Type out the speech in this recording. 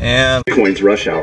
And Bitcoin's rush hour.